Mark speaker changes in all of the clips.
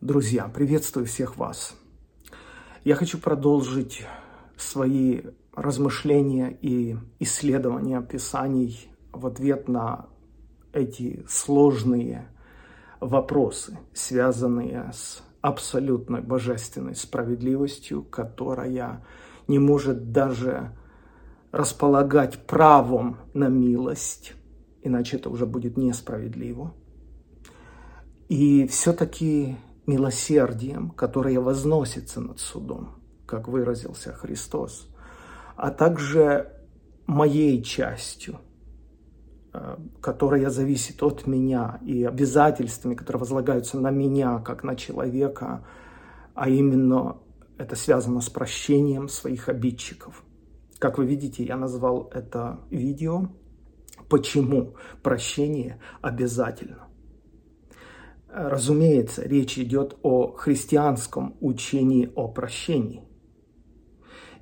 Speaker 1: Друзья, приветствую всех вас. Я хочу продолжить свои размышления и исследования Писаний в ответ на эти сложные вопросы, связанные с абсолютной божественной справедливостью, которая не может даже располагать правом на милость, иначе это уже будет несправедливо. И все-таки милосердием, которое возносится над судом, как выразился Христос, а также моей частью, э, которая зависит от меня, и обязательствами, которые возлагаются на меня, как на человека, а именно это связано с прощением своих обидчиков. Как вы видите, я назвал это видео «Почему прощение обязательно?». Разумеется, речь идет о христианском учении о прощении.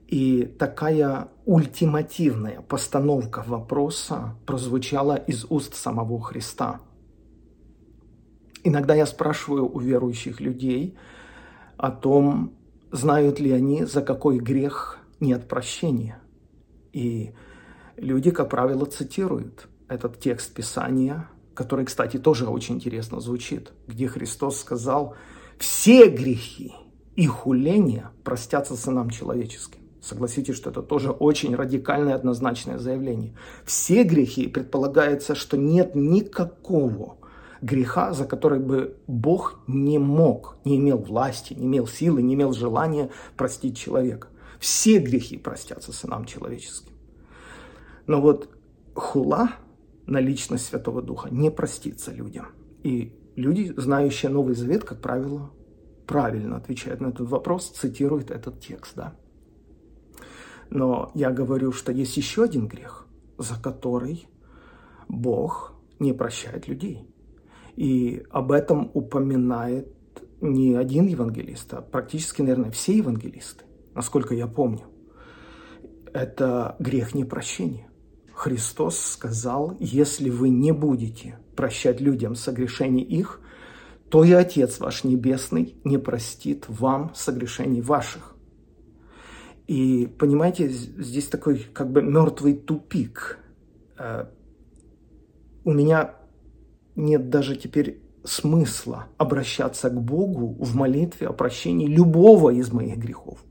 Speaker 1: И такая ультимативная постановка вопроса прозвучала из уст самого Христа. Иногда я спрашиваю у верующих людей о том, знают ли они, за какой грех нет прощения. И люди, как правило, цитируют этот текст Писания – который, кстати, тоже очень интересно звучит, где Христос сказал, все грехи и хуления простятся сынам человеческим. Согласитесь, что это тоже очень радикальное однозначное заявление. Все грехи, предполагается, что нет никакого греха, за который бы Бог не мог, не имел власти, не имел силы, не имел желания простить человека. Все грехи простятся сынам человеческим. Но вот хула на личность Святого Духа не простится людям. И люди, знающие Новый Завет, как правило, правильно отвечают на этот вопрос, цитируют этот текст, да. Но я говорю, что есть еще один грех, за который Бог не прощает людей. И об этом упоминает не один евангелист, а практически, наверное, все евангелисты, насколько я помню. Это грех непрощения. Христос сказал, если вы не будете прощать людям согрешений их, то и Отец ваш Небесный не простит вам согрешений ваших. И понимаете, здесь такой как бы мертвый тупик. Э, у меня нет даже теперь смысла обращаться к Богу в молитве о прощении любого из моих грехов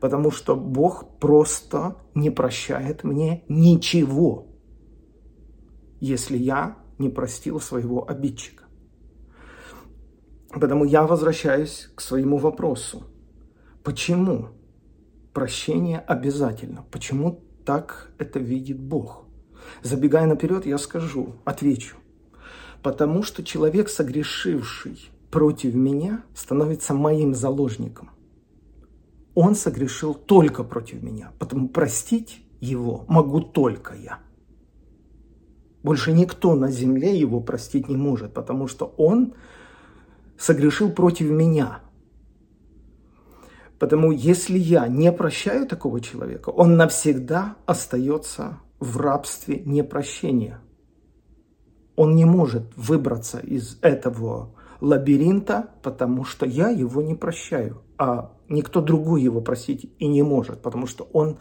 Speaker 1: потому что Бог просто не прощает мне ничего, если я не простил своего обидчика. Поэтому я возвращаюсь к своему вопросу. Почему прощение обязательно? Почему так это видит Бог? Забегая наперед, я скажу, отвечу. Потому что человек, согрешивший против меня, становится моим заложником он согрешил только против меня, потому простить его могу только я. Больше никто на земле его простить не может, потому что он согрешил против меня. Потому если я не прощаю такого человека, он навсегда остается в рабстве непрощения. Он не может выбраться из этого лабиринта, потому что я его не прощаю, а никто другой его простить и не может, потому что он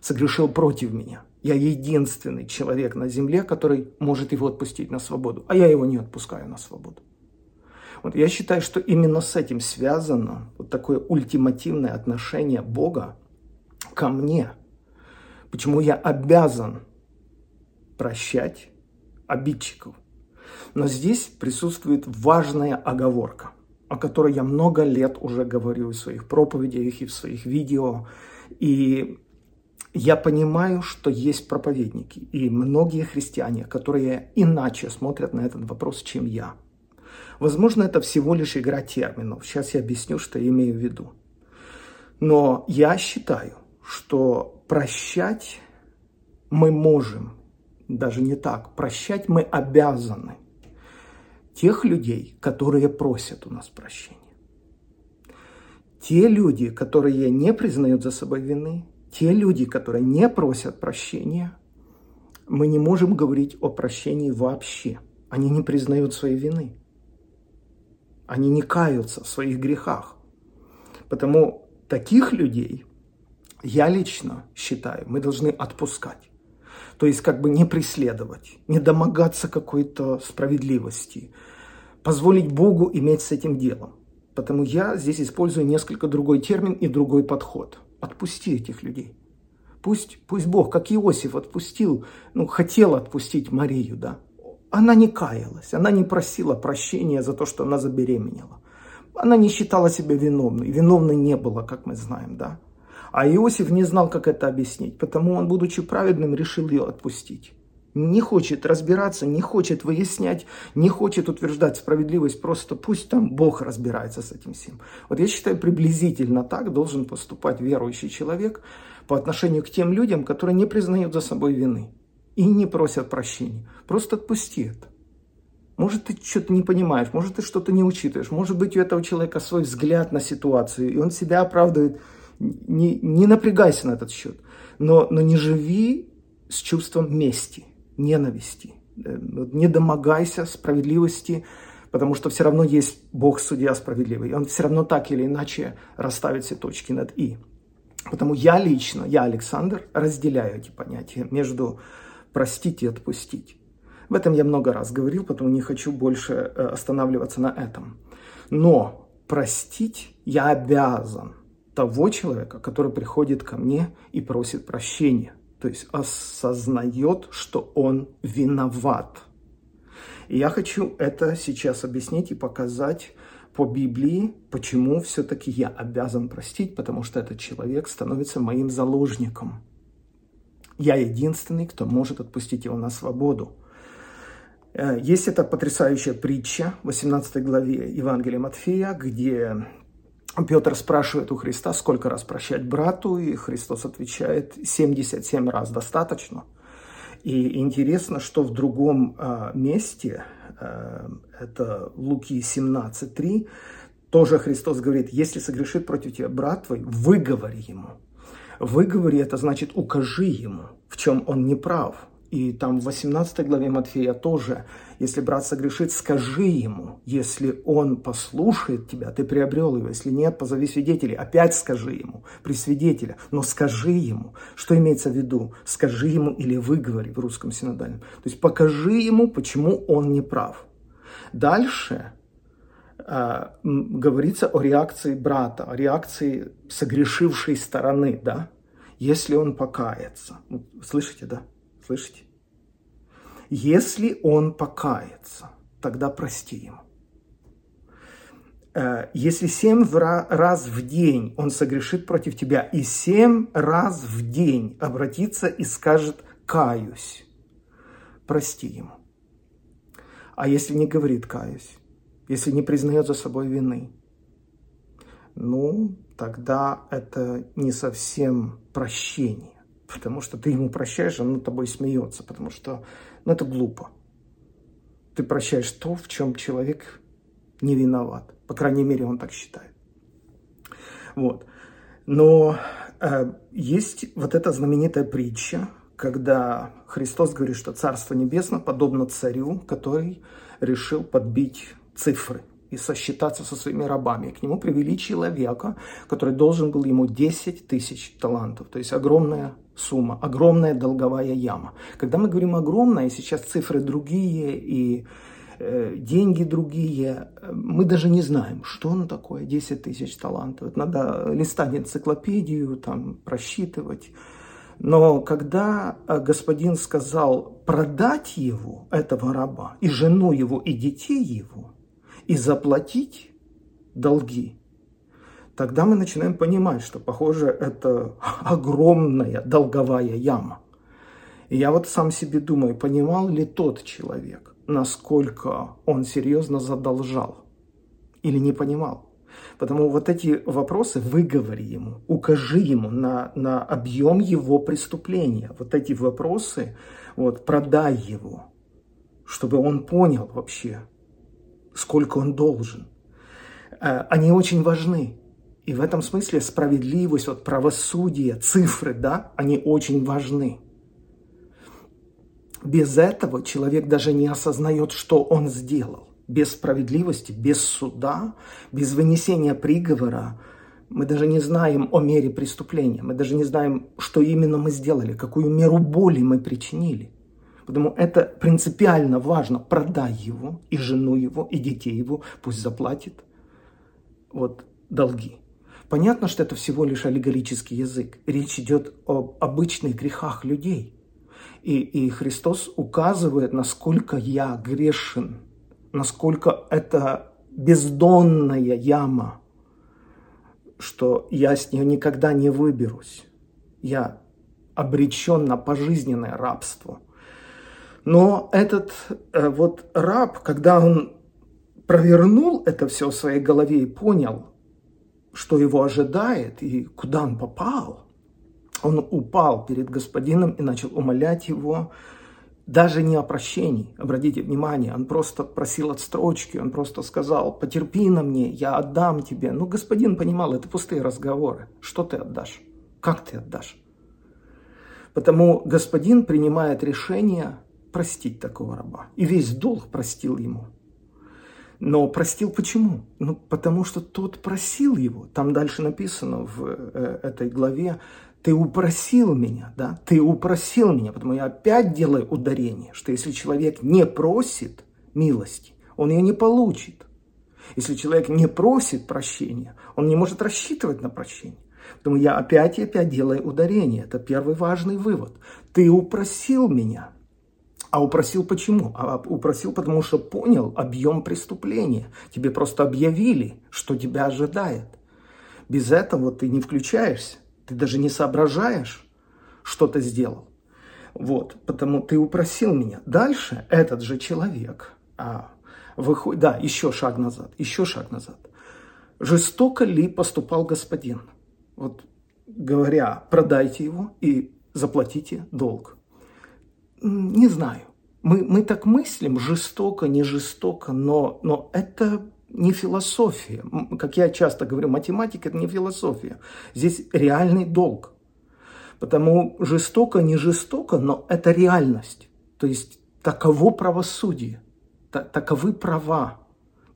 Speaker 1: согрешил против меня. Я единственный человек на земле, который может его отпустить на свободу, а я его не отпускаю на свободу. Вот я считаю, что именно с этим связано вот такое ультимативное отношение Бога ко мне. Почему я обязан прощать обидчиков. Но здесь присутствует важная оговорка – о которой я много лет уже говорю в своих проповедях и в своих видео. И я понимаю, что есть проповедники и многие христиане, которые иначе смотрят на этот вопрос, чем я. Возможно, это всего лишь игра терминов. Сейчас я объясню, что я имею в виду. Но я считаю, что прощать мы можем, даже не так, прощать мы обязаны – тех людей, которые просят у нас прощения. Те люди, которые не признают за собой вины, те люди, которые не просят прощения, мы не можем говорить о прощении вообще. Они не признают своей вины. Они не каются в своих грехах. Потому таких людей, я лично считаю, мы должны отпускать. То есть как бы не преследовать, не домогаться какой-то справедливости, позволить Богу иметь с этим делом. Потому я здесь использую несколько другой термин и другой подход. Отпусти этих людей. Пусть, пусть Бог, как Иосиф, отпустил, ну, хотел отпустить Марию, да. Она не каялась, она не просила прощения за то, что она забеременела. Она не считала себя виновной. Виновной не было, как мы знаем, да. А Иосиф не знал, как это объяснить, потому он, будучи праведным, решил ее отпустить. Не хочет разбираться, не хочет выяснять, не хочет утверждать справедливость, просто пусть там Бог разбирается с этим всем. Вот я считаю, приблизительно так должен поступать верующий человек по отношению к тем людям, которые не признают за собой вины и не просят прощения. Просто отпусти это. Может, ты что-то не понимаешь, может, ты что-то не учитываешь, может быть, у этого человека свой взгляд на ситуацию, и он себя оправдывает. Не, не напрягайся на этот счет, но, но не живи с чувством мести, ненависти. Э, не домогайся справедливости, потому что все равно есть Бог, судья справедливый. И он все равно так или иначе расставит все точки над «и». Потому я лично, я, Александр, разделяю эти понятия между простить и отпустить. В этом я много раз говорил, потому не хочу больше э, останавливаться на этом. Но простить я обязан того человека, который приходит ко мне и просит прощения. То есть осознает, что он виноват. И я хочу это сейчас объяснить и показать по Библии, почему все-таки я обязан простить, потому что этот человек становится моим заложником. Я единственный, кто может отпустить его на свободу. Э, есть эта потрясающая притча в 18 главе Евангелия Матфея, где Петр спрашивает у Христа, сколько раз прощать брату, и Христос отвечает, 77 раз достаточно. И интересно, что в другом э, месте, э, это Луки 17.3, тоже Христос говорит, если согрешит против тебя брат твой, выговори ему. Выговори, это значит укажи ему, в чем он не прав. И там в 18 главе Матфея тоже, если брат согрешит, скажи ему, если он послушает тебя, ты приобрел его, если нет, позови свидетелей, опять скажи ему, при свидетеля, но скажи ему, что имеется в виду, скажи ему или выговори в русском синодальном, то есть покажи ему, почему он не прав. Дальше э, говорится о реакции брата, о реакции согрешившей стороны, да, если он покается. Слышите, да? Слышите? Если он покается, тогда прости ему. Э, если семь раз в день он согрешит против тебя, и семь раз в день обратится и скажет «каюсь», прости ему. А если не говорит «каюсь», если не признает за собой вины, ну, тогда это не совсем прощение потому что ты ему прощаешь, он над тобой смеется, потому что ну, это глупо. Ты прощаешь то, в чем человек не виноват. По крайней мере, он так считает. Вот. Но э, есть вот эта знаменитая притча, когда Христос говорит, что Царство Небесное подобно царю, который решил подбить цифры и сосчитаться со своими рабами. к нему привели человека, который должен был ему 10 тысяч талантов. То есть огромная сумма, огромная долговая яма. Когда мы говорим огромная, сейчас цифры другие и э, деньги другие, мы даже не знаем, что он такое, 10 тысяч талантов. Это надо листать энциклопедию, там, просчитывать. Но когда э, господин сказал продать его, этого раба, и жену его, и детей его, и заплатить долги, тогда мы начинаем понимать, что, похоже, это огромная долговая яма. И я вот сам себе думаю, понимал ли тот человек, насколько он серьезно задолжал или не понимал. Потому вот эти вопросы выговори ему, укажи ему на, на объем его преступления. Вот эти вопросы, вот, продай его, чтобы он понял вообще, сколько он должен. Э, они очень важны. И в этом смысле справедливость, вот правосудие, цифры, да, они очень важны. Без этого человек даже не осознает, что он сделал. Без справедливости, без суда, без вынесения приговора мы даже не знаем о мере преступления, мы даже не знаем, что именно мы сделали, какую меру боли мы причинили. Поэтому это принципиально важно. Продай его, и жену его, и детей его, пусть заплатит вот, долги. Понятно, что это всего лишь аллегорический язык. Речь идет об обычных грехах людей. И, и Христос указывает, насколько я грешен, насколько это бездонная яма, что я с нее никогда не выберусь. Я обречен на пожизненное рабство. Но этот э, вот раб, когда он провернул это все в своей голове и понял, что его ожидает и куда он попал, он упал перед господином и начал умолять его даже не о прощении. Обратите внимание, он просто просил отстрочки, он просто сказал, потерпи на мне, я отдам тебе. Ну, господин понимал, это пустые разговоры. Что ты отдашь? Как ты отдашь? Потому господин принимает решение простить такого раба. И весь долг простил ему. Но простил почему? Ну, потому что тот просил его. Там дальше написано в э, этой главе, ты упросил меня, да, ты упросил меня, потому я опять делаю ударение, что если человек не просит милости, он ее не получит. Если человек не просит прощения, он не может рассчитывать на прощение. Поэтому я опять и опять делаю ударение. Это первый важный вывод. Ты упросил меня. А упросил почему? А упросил, потому что понял объем преступления. Тебе просто объявили, что тебя ожидает. Без этого ты не включаешься. Ты даже не соображаешь, что ты сделал. Вот, потому ты упросил меня. Дальше этот же человек а, выходит, да, еще шаг назад, еще шаг назад. Жестоко ли поступал господин? Вот говоря, продайте его и заплатите долг. Не знаю. Мы, мы так мыслим, жестоко, не жестоко, но, но это не философия. Как я часто говорю, математика – это не философия. Здесь реальный долг. Потому жестоко, не жестоко, но это реальность. То есть таково правосудие, таковы права,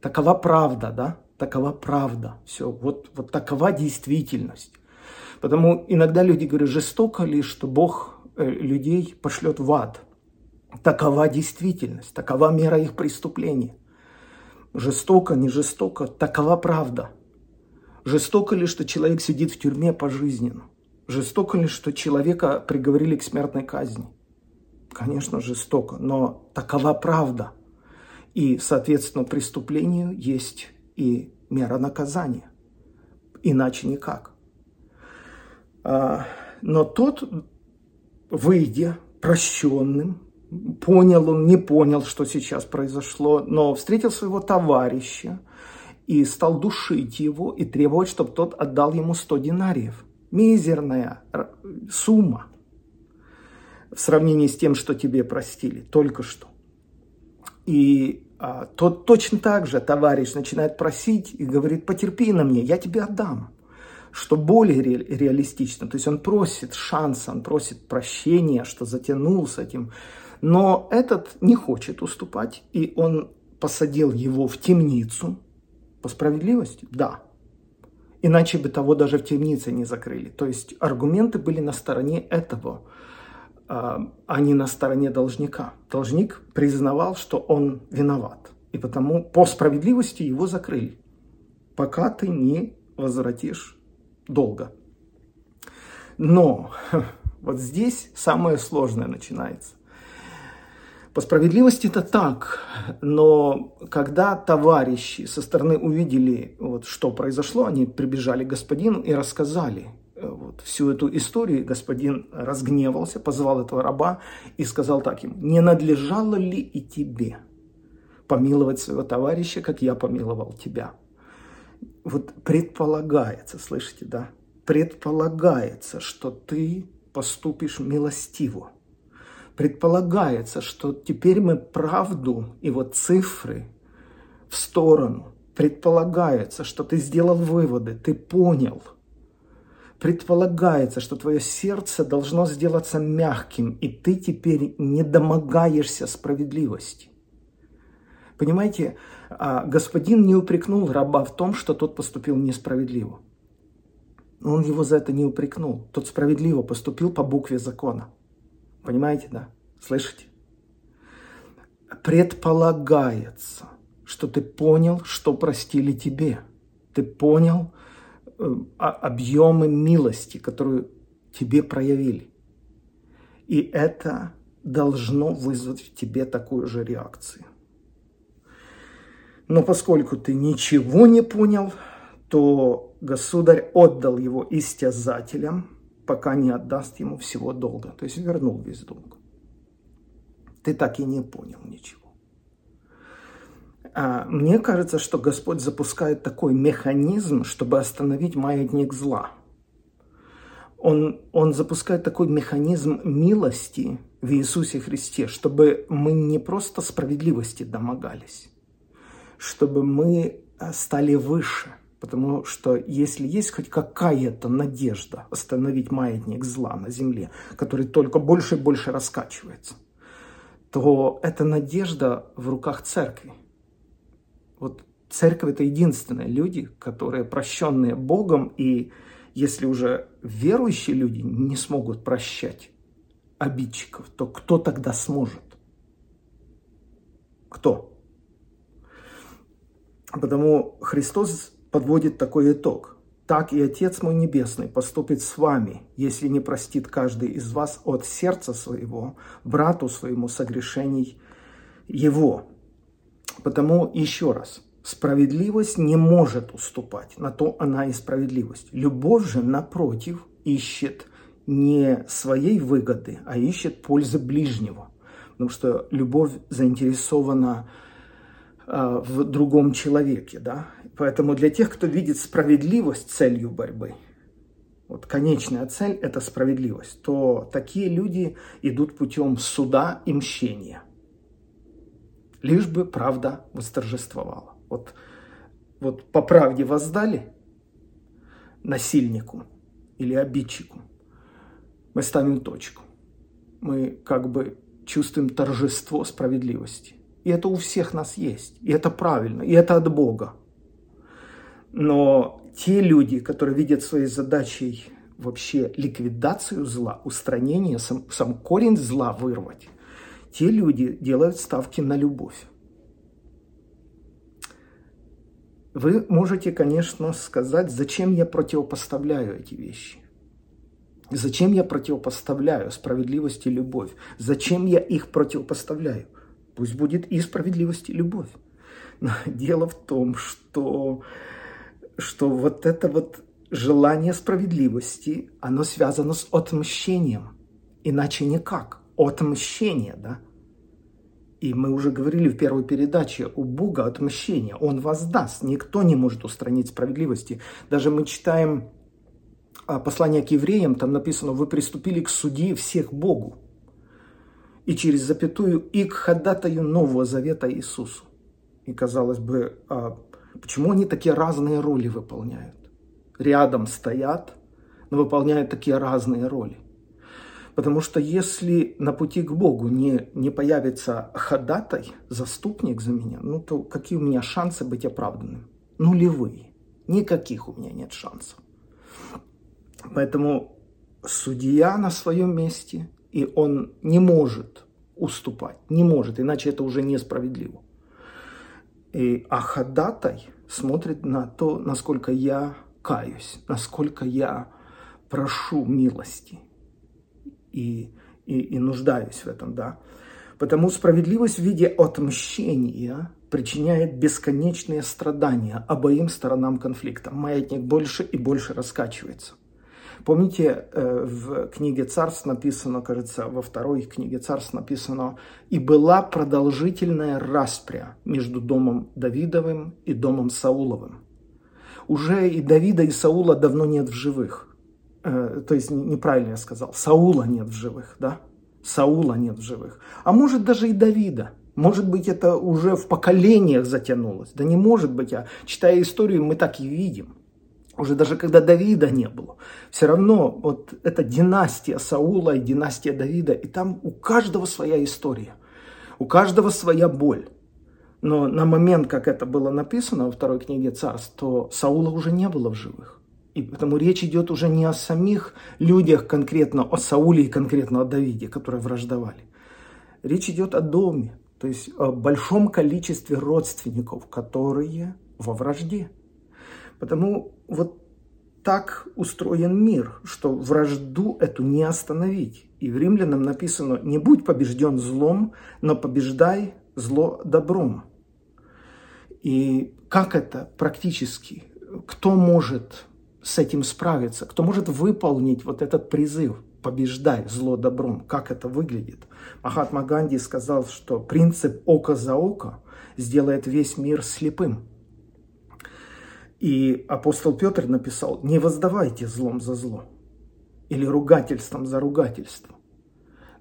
Speaker 1: такова правда, да? Такова правда. Все, вот, вот такова действительность. Потому иногда люди говорят, жестоко ли, что Бог людей пошлет в ад. Такова действительность, такова мера их преступления. Жестоко, не жестоко, такова правда. Жестоко ли, что человек сидит в тюрьме пожизненно? Жестоко ли, что человека приговорили к смертной казни? Конечно, жестоко, но такова правда. И, соответственно, преступлению есть и мера наказания. Иначе никак. А, но тот, выйдя прощенным, понял он, не понял, что сейчас произошло, но встретил своего товарища и стал душить его и требовать, чтобы тот отдал ему 100 динариев. Мизерная сумма в сравнении с тем, что тебе простили только что. И а, тот точно так же товарищ начинает просить и говорит, потерпи на мне, я тебе отдам. Что более ре, реалистично. То есть он просит шанса, он просит прощения, что затянул с этим но этот не хочет уступать, и он посадил его в темницу. По справедливости? Да. Иначе бы того даже в темнице не закрыли. То есть аргументы были на стороне этого, а, а не на стороне должника. Должник признавал, что он виноват. И потому по справедливости его закрыли, пока ты не возвратишь долго. Но вот здесь самое сложное начинается. По справедливости это так, но когда товарищи со стороны увидели, вот, что произошло, они прибежали к господину и рассказали э, вот, всю эту историю. Господин разгневался, позвал этого раба и сказал так ему, не надлежало ли и тебе помиловать своего товарища, как я помиловал тебя? Вот предполагается, слышите, да? Предполагается, что ты поступишь милостиво предполагается, что теперь мы правду и вот цифры в сторону. Предполагается, что ты сделал выводы, ты понял. Предполагается, что твое сердце должно сделаться мягким, и ты теперь не домогаешься справедливости. Понимаете, господин не упрекнул раба в том, что тот поступил несправедливо. Он его за это не упрекнул. Тот справедливо поступил по букве закона. Понимаете, да? Слышите? Предполагается, что ты понял, что простили тебе. Ты понял э, объемы милости, которую тебе проявили. И это должно вызвать в тебе такую же реакцию. Но поскольку ты ничего не понял, то государь отдал его истязателям, пока не отдаст ему всего долга. То есть вернул весь долг. Ты так и не понял ничего. А мне кажется, что Господь запускает такой механизм, чтобы остановить маятник зла. Он, он запускает такой механизм милости в Иисусе Христе, чтобы мы не просто справедливости домогались, чтобы мы э, стали выше. Потому что если есть хоть какая-то надежда остановить маятник зла на земле, который только больше и больше раскачивается, то эта надежда в руках церкви. Вот церковь это единственные люди, которые прощенные Богом, и если уже верующие люди не смогут прощать обидчиков, то кто тогда сможет? Кто? Потому Христос подводит такой итог. Так и Отец мой Небесный поступит с вами, если не простит каждый из вас от сердца своего, брату своему согрешений его. Потому еще раз, справедливость не может уступать, на то она и справедливость. Любовь же, напротив, ищет не своей выгоды, а ищет пользы ближнего. Потому что любовь заинтересована в другом человеке. Да? Поэтому для тех, кто видит справедливость целью борьбы, вот конечная цель – это справедливость, то такие люди идут путем суда и мщения. Лишь бы правда восторжествовала. Вот, вот по правде воздали насильнику или обидчику – мы ставим точку. Мы как бы чувствуем торжество справедливости. И это у всех нас есть. И это правильно. И это от Бога. Но те люди, которые видят своей задачей вообще ликвидацию зла, устранение, сам, сам корень зла вырвать, те люди делают ставки на любовь. Вы можете, конечно, сказать, зачем я противопоставляю эти вещи. Зачем я противопоставляю справедливость и любовь? Зачем я их противопоставляю? Пусть будет и справедливость, и любовь. Но дело в том, что, что вот это вот желание справедливости, оно связано с отмщением. Иначе никак. Отмщение, да? И мы уже говорили в первой передаче, у Бога отмщение, Он воздаст. Никто не может устранить справедливости. Даже мы читаем а, послание к евреям, там написано, вы приступили к судье всех Богу и через запятую и к ходатаю Нового Завета Иисусу. И казалось бы, а почему они такие разные роли выполняют? Рядом стоят, но выполняют такие разные роли. Потому что если на пути к Богу не, не появится ходатай, заступник за меня, ну то какие у меня шансы быть оправданным? Нулевые. Никаких у меня нет шансов. Поэтому судья на своем месте, и он не может уступать, не может, иначе это уже несправедливо. И, а ходатай смотрит на то, насколько я каюсь, насколько я прошу милости и, и, и нуждаюсь в этом, да. Потому справедливость в виде отмщения причиняет бесконечные страдания обоим сторонам конфликта. Маятник больше и больше раскачивается. Помните, э, в книге Царств написано, кажется, во второй книге Царств написано, «И была продолжительная распря между домом Давидовым и домом Сауловым». Уже и Давида, и Саула давно нет в живых. Э, то есть, неправильно я сказал, Саула нет в живых, да? Саула нет в живых. А может даже и Давида. Может быть, это уже в поколениях затянулось. Да не может быть, а читая историю, мы так и видим – уже даже когда Давида не было, все равно вот эта династия Саула и династия Давида, и там у каждого своя история, у каждого своя боль. Но на момент, как это было написано во второй книге царств, то Саула уже не было в живых. И поэтому речь идет уже не о самих людях конкретно, о Сауле и конкретно о Давиде, которые враждовали. Речь идет о доме, то есть о большом количестве родственников, которые во вражде. Потому вот так устроен мир, что вражду эту не остановить. И в римлянам написано, не будь побежден злом, но побеждай зло добром. И как это практически? Кто может с этим справиться? Кто может выполнить вот этот призыв? побеждай зло добром. Как это выглядит? Махатма Ганди сказал, что принцип око за око сделает весь мир слепым. И апостол Петр написал, не воздавайте злом за зло или ругательством за ругательство.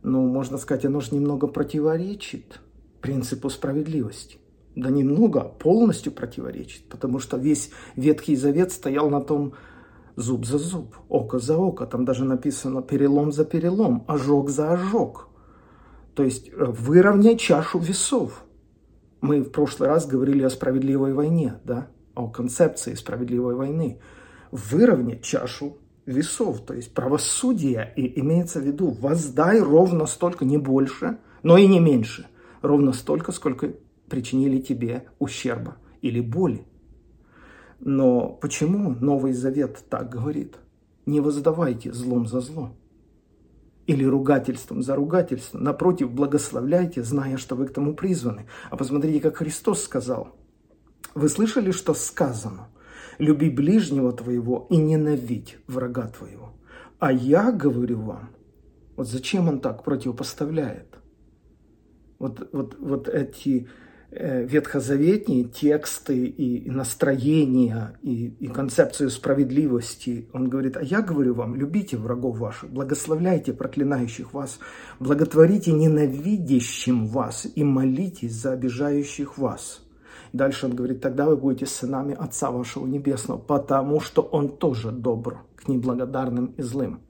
Speaker 1: Ну, можно сказать, оно же немного противоречит принципу справедливости. Да немного, а полностью противоречит, потому что весь Ветхий Завет стоял на том, зуб за зуб, око за око. Там даже написано перелом за перелом, ожог за ожог. То есть э, выровняй чашу весов. Мы в прошлый раз говорили о справедливой войне, да, о концепции справедливой войны. Выровнять чашу весов, то есть правосудие, и имеется в виду, воздай ровно столько, не больше, но и не меньше, ровно столько, сколько причинили тебе ущерба или боли. Но почему Новый Завет так говорит? Не воздавайте злом за зло. Или ругательством за ругательство. Напротив, благословляйте, зная, что вы к тому призваны. А посмотрите, как Христос сказал. Вы слышали, что сказано? Люби ближнего твоего и ненавидь врага твоего. А я говорю вам, вот зачем он так противопоставляет? Вот, вот, вот эти Э, ветхозаветные тексты и настроения, и, и концепцию справедливости. Он говорит, а я говорю вам, любите врагов ваших, благословляйте проклинающих вас, благотворите ненавидящим вас и молитесь за обижающих вас. Дальше он говорит, тогда вы будете сынами Отца вашего Небесного, потому что Он тоже добр к неблагодарным и злым.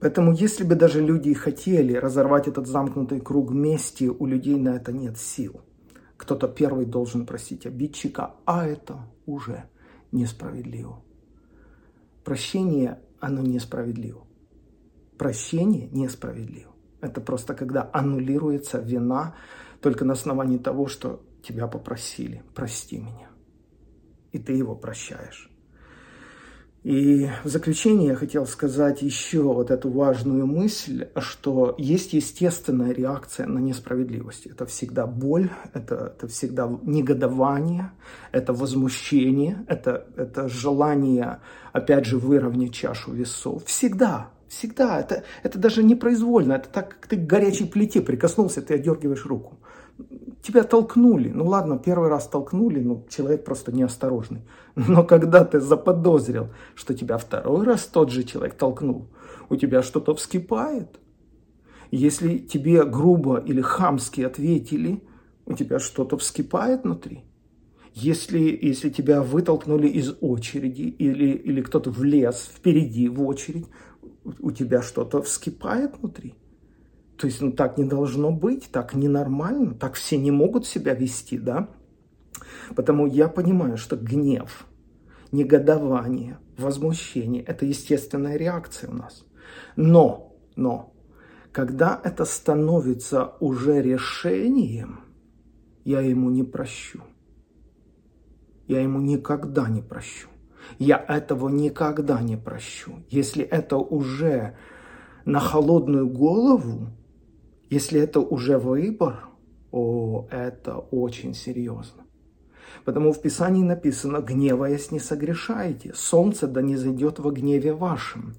Speaker 1: Поэтому если бы даже люди хотели разорвать этот замкнутый круг вместе, у людей на это нет сил. Кто-то первый должен просить обидчика, а это уже несправедливо. Прощение, оно несправедливо. Прощение несправедливо. Это просто когда аннулируется вина только на основании того, что тебя попросили, прости меня. И ты его прощаешь. И в заключение я хотел сказать еще вот эту важную мысль, что есть естественная реакция на несправедливость. Это всегда боль, это, это всегда негодование, это возмущение, это, это желание, опять же, выровнять чашу весов. Всегда, всегда. Это, это даже непроизвольно. Это так, как ты к горячей плите прикоснулся, ты отдергиваешь руку тебя толкнули. Ну ладно, первый раз толкнули, ну человек просто неосторожный. Но когда ты заподозрил, что тебя второй раз тот же человек толкнул, у тебя что-то вскипает. Если тебе грубо или хамски ответили, у тебя что-то вскипает внутри. Если, если тебя вытолкнули из очереди или, или кто-то влез впереди в очередь, у тебя что-то вскипает внутри. То есть, ну так не должно быть, так ненормально, так все не могут себя вести, да? Потому я понимаю, что гнев, негодование, возмущение – это естественная реакция у нас. Но, но, когда это становится уже решением, я ему не прощу. Я ему никогда не прощу. Я этого никогда не прощу. Если это уже на холодную голову, если это уже выбор, о, это очень серьезно. Потому в Писании написано, гневаясь не согрешайте, солнце да не зайдет во гневе вашем.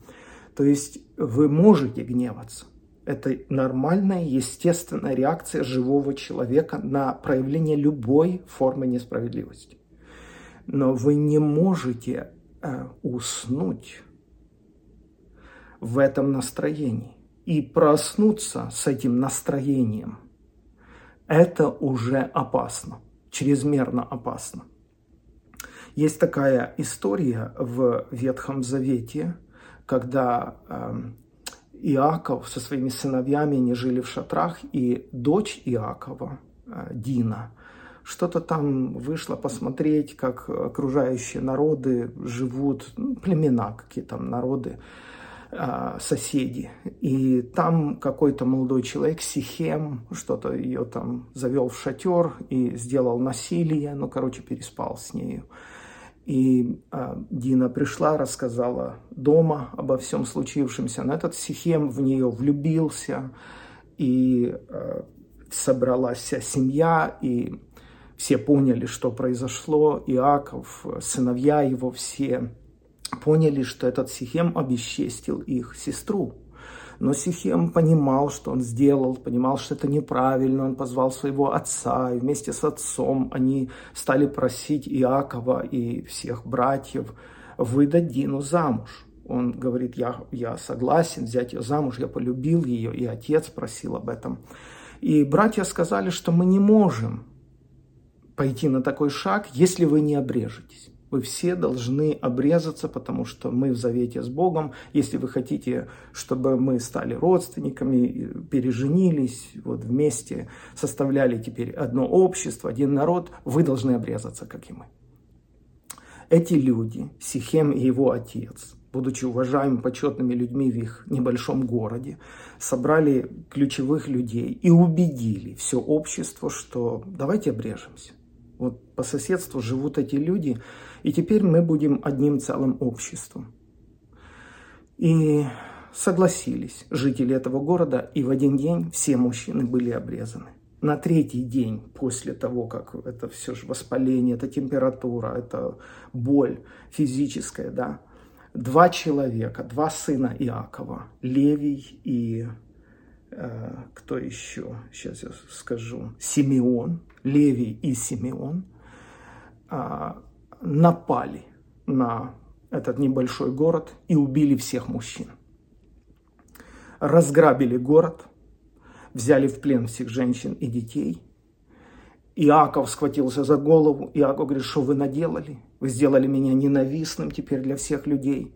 Speaker 1: То есть вы можете гневаться. Это нормальная, естественная реакция живого человека на проявление любой формы несправедливости. Но вы не можете э, уснуть в этом настроении и проснуться с этим настроением, это уже опасно, чрезмерно опасно. Есть такая история в Ветхом Завете, когда э, Иаков со своими сыновьями не жили в шатрах, и дочь Иакова, э, Дина. Что-то там вышло посмотреть, как окружающие народы живут, ну, племена какие там народы, соседи. И там какой-то молодой человек, Сихем, что-то ее там завел в шатер и сделал насилие, ну, короче, переспал с нею. И э, Дина пришла, рассказала дома обо всем случившемся. Но этот Сихем в нее влюбился, и э, собралась вся семья, и все поняли, что произошло. Иаков, сыновья его все поняли, что этот Сихем обесчестил их сестру. Но Сихем понимал, что он сделал, понимал, что это неправильно. Он позвал своего отца, и вместе с отцом они стали просить Иакова и всех братьев выдать Дину замуж. Он говорит, я, я согласен взять ее замуж, я полюбил ее, и отец просил об этом. И братья сказали, что мы не можем пойти на такой шаг, если вы не обрежетесь. Вы все должны обрезаться, потому что мы в завете с Богом. Если вы хотите, чтобы мы стали родственниками, переженились, вот вместе составляли теперь одно общество, один народ, вы должны обрезаться, как и мы. Эти люди, Сихем и его отец, будучи уважаемыми, почетными людьми в их небольшом городе, собрали ключевых людей и убедили все общество, что давайте обрежемся. Вот по соседству живут эти люди, и теперь мы будем одним целым обществом. И согласились жители этого города, и в один день все мужчины были обрезаны. На третий день после того, как это все же воспаление, это температура, это боль физическая, да, два человека, два сына Иакова, Левий и э, кто еще, сейчас я скажу, Симеон, Левий и Симеон, э, напали на этот небольшой город и убили всех мужчин. Разграбили город, взяли в плен всех женщин и детей. Иаков схватился за голову. Иаков говорит, что вы наделали? Вы сделали меня ненавистным теперь для всех людей.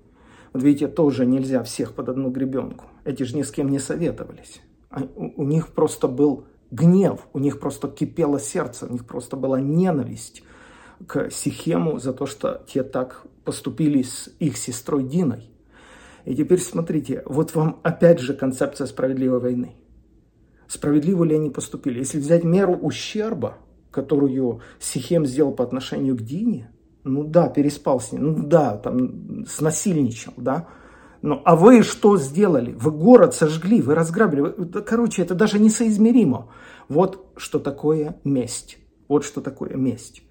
Speaker 1: Вот видите, тоже нельзя всех под одну гребенку. Эти же ни с кем не советовались. А у них просто был гнев, у них просто кипело сердце, у них просто была ненависть к Сихему за то, что те так поступили с их сестрой Диной. И теперь смотрите, вот вам опять же концепция справедливой войны. Справедливо ли они поступили? Если взять меру ущерба, которую Сихем сделал по отношению к Дине, ну да, переспал с ней, ну да, там снасильничал, да, ну, а вы что сделали? Вы город сожгли, вы разграбили. Короче, это даже несоизмеримо. Вот что такое месть. Вот что такое месть.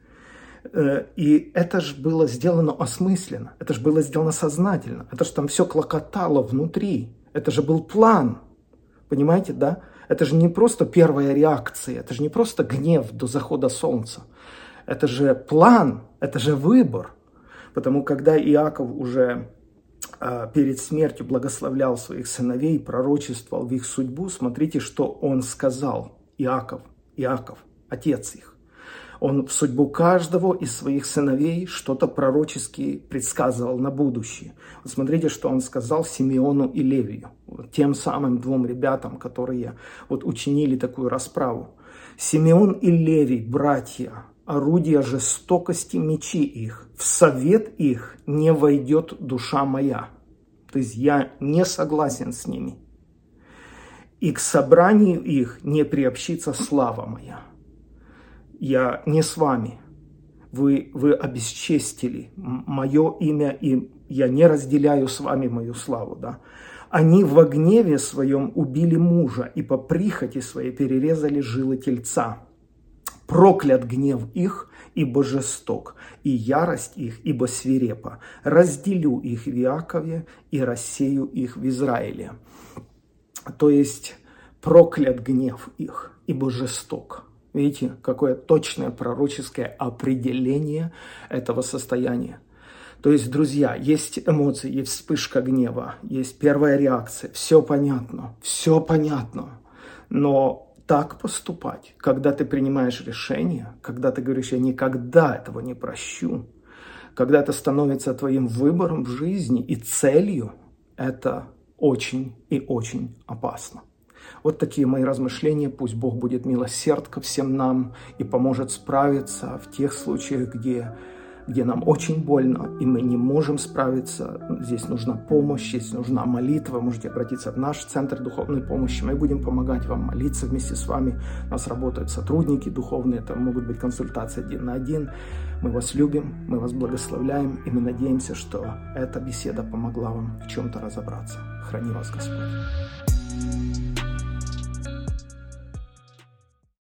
Speaker 1: Э, и это же было сделано осмысленно, это же было сделано сознательно, это же там все клокотало внутри, это же был план, понимаете, да? Это же не просто первая реакция, это же не просто гнев до захода солнца, это же план, это же выбор. Потому когда Иаков уже э, перед смертью благословлял своих сыновей, пророчествовал в их судьбу, смотрите, что он сказал, Иаков, Иаков, отец их. Он в судьбу каждого из своих сыновей что-то пророчески предсказывал на будущее. Вот смотрите, что он сказал Симеону и Левию, тем самым двум ребятам, которые вот учинили такую расправу. Симеон и Левий, братья, орудия жестокости мечи их, в совет их не войдет душа моя. То есть я не согласен с ними. И к собранию их не приобщится слава моя я не с вами. Вы, вы обесчестили мое имя, и я не разделяю с вами мою славу. Да? Они во гневе своем убили мужа и по прихоти своей перерезали жилы тельца. Проклят гнев их, ибо жесток, и ярость их, ибо свирепа. Разделю их в Иакове и рассею их в Израиле. То есть проклят гнев их, ибо жесток. Видите, какое точное пророческое определение этого состояния. То есть, друзья, есть эмоции, есть вспышка гнева, есть первая реакция, все понятно, все понятно. Но так поступать, когда ты принимаешь решение, когда ты говоришь, я никогда этого не прощу, когда это становится твоим выбором в жизни и целью, это очень и очень опасно. Вот такие мои размышления. Пусть Бог будет милосерд ко всем нам и поможет справиться в тех случаях, где где нам очень больно, и мы не можем справиться. Здесь нужна помощь, здесь нужна молитва. Можете обратиться в наш центр духовной помощи. Мы будем помогать вам молиться вместе с вами. У нас работают сотрудники духовные, это могут быть консультации один на один. Мы вас любим, мы вас благословляем, и мы надеемся, что эта беседа помогла вам в чем-то разобраться. Храни вас Господь.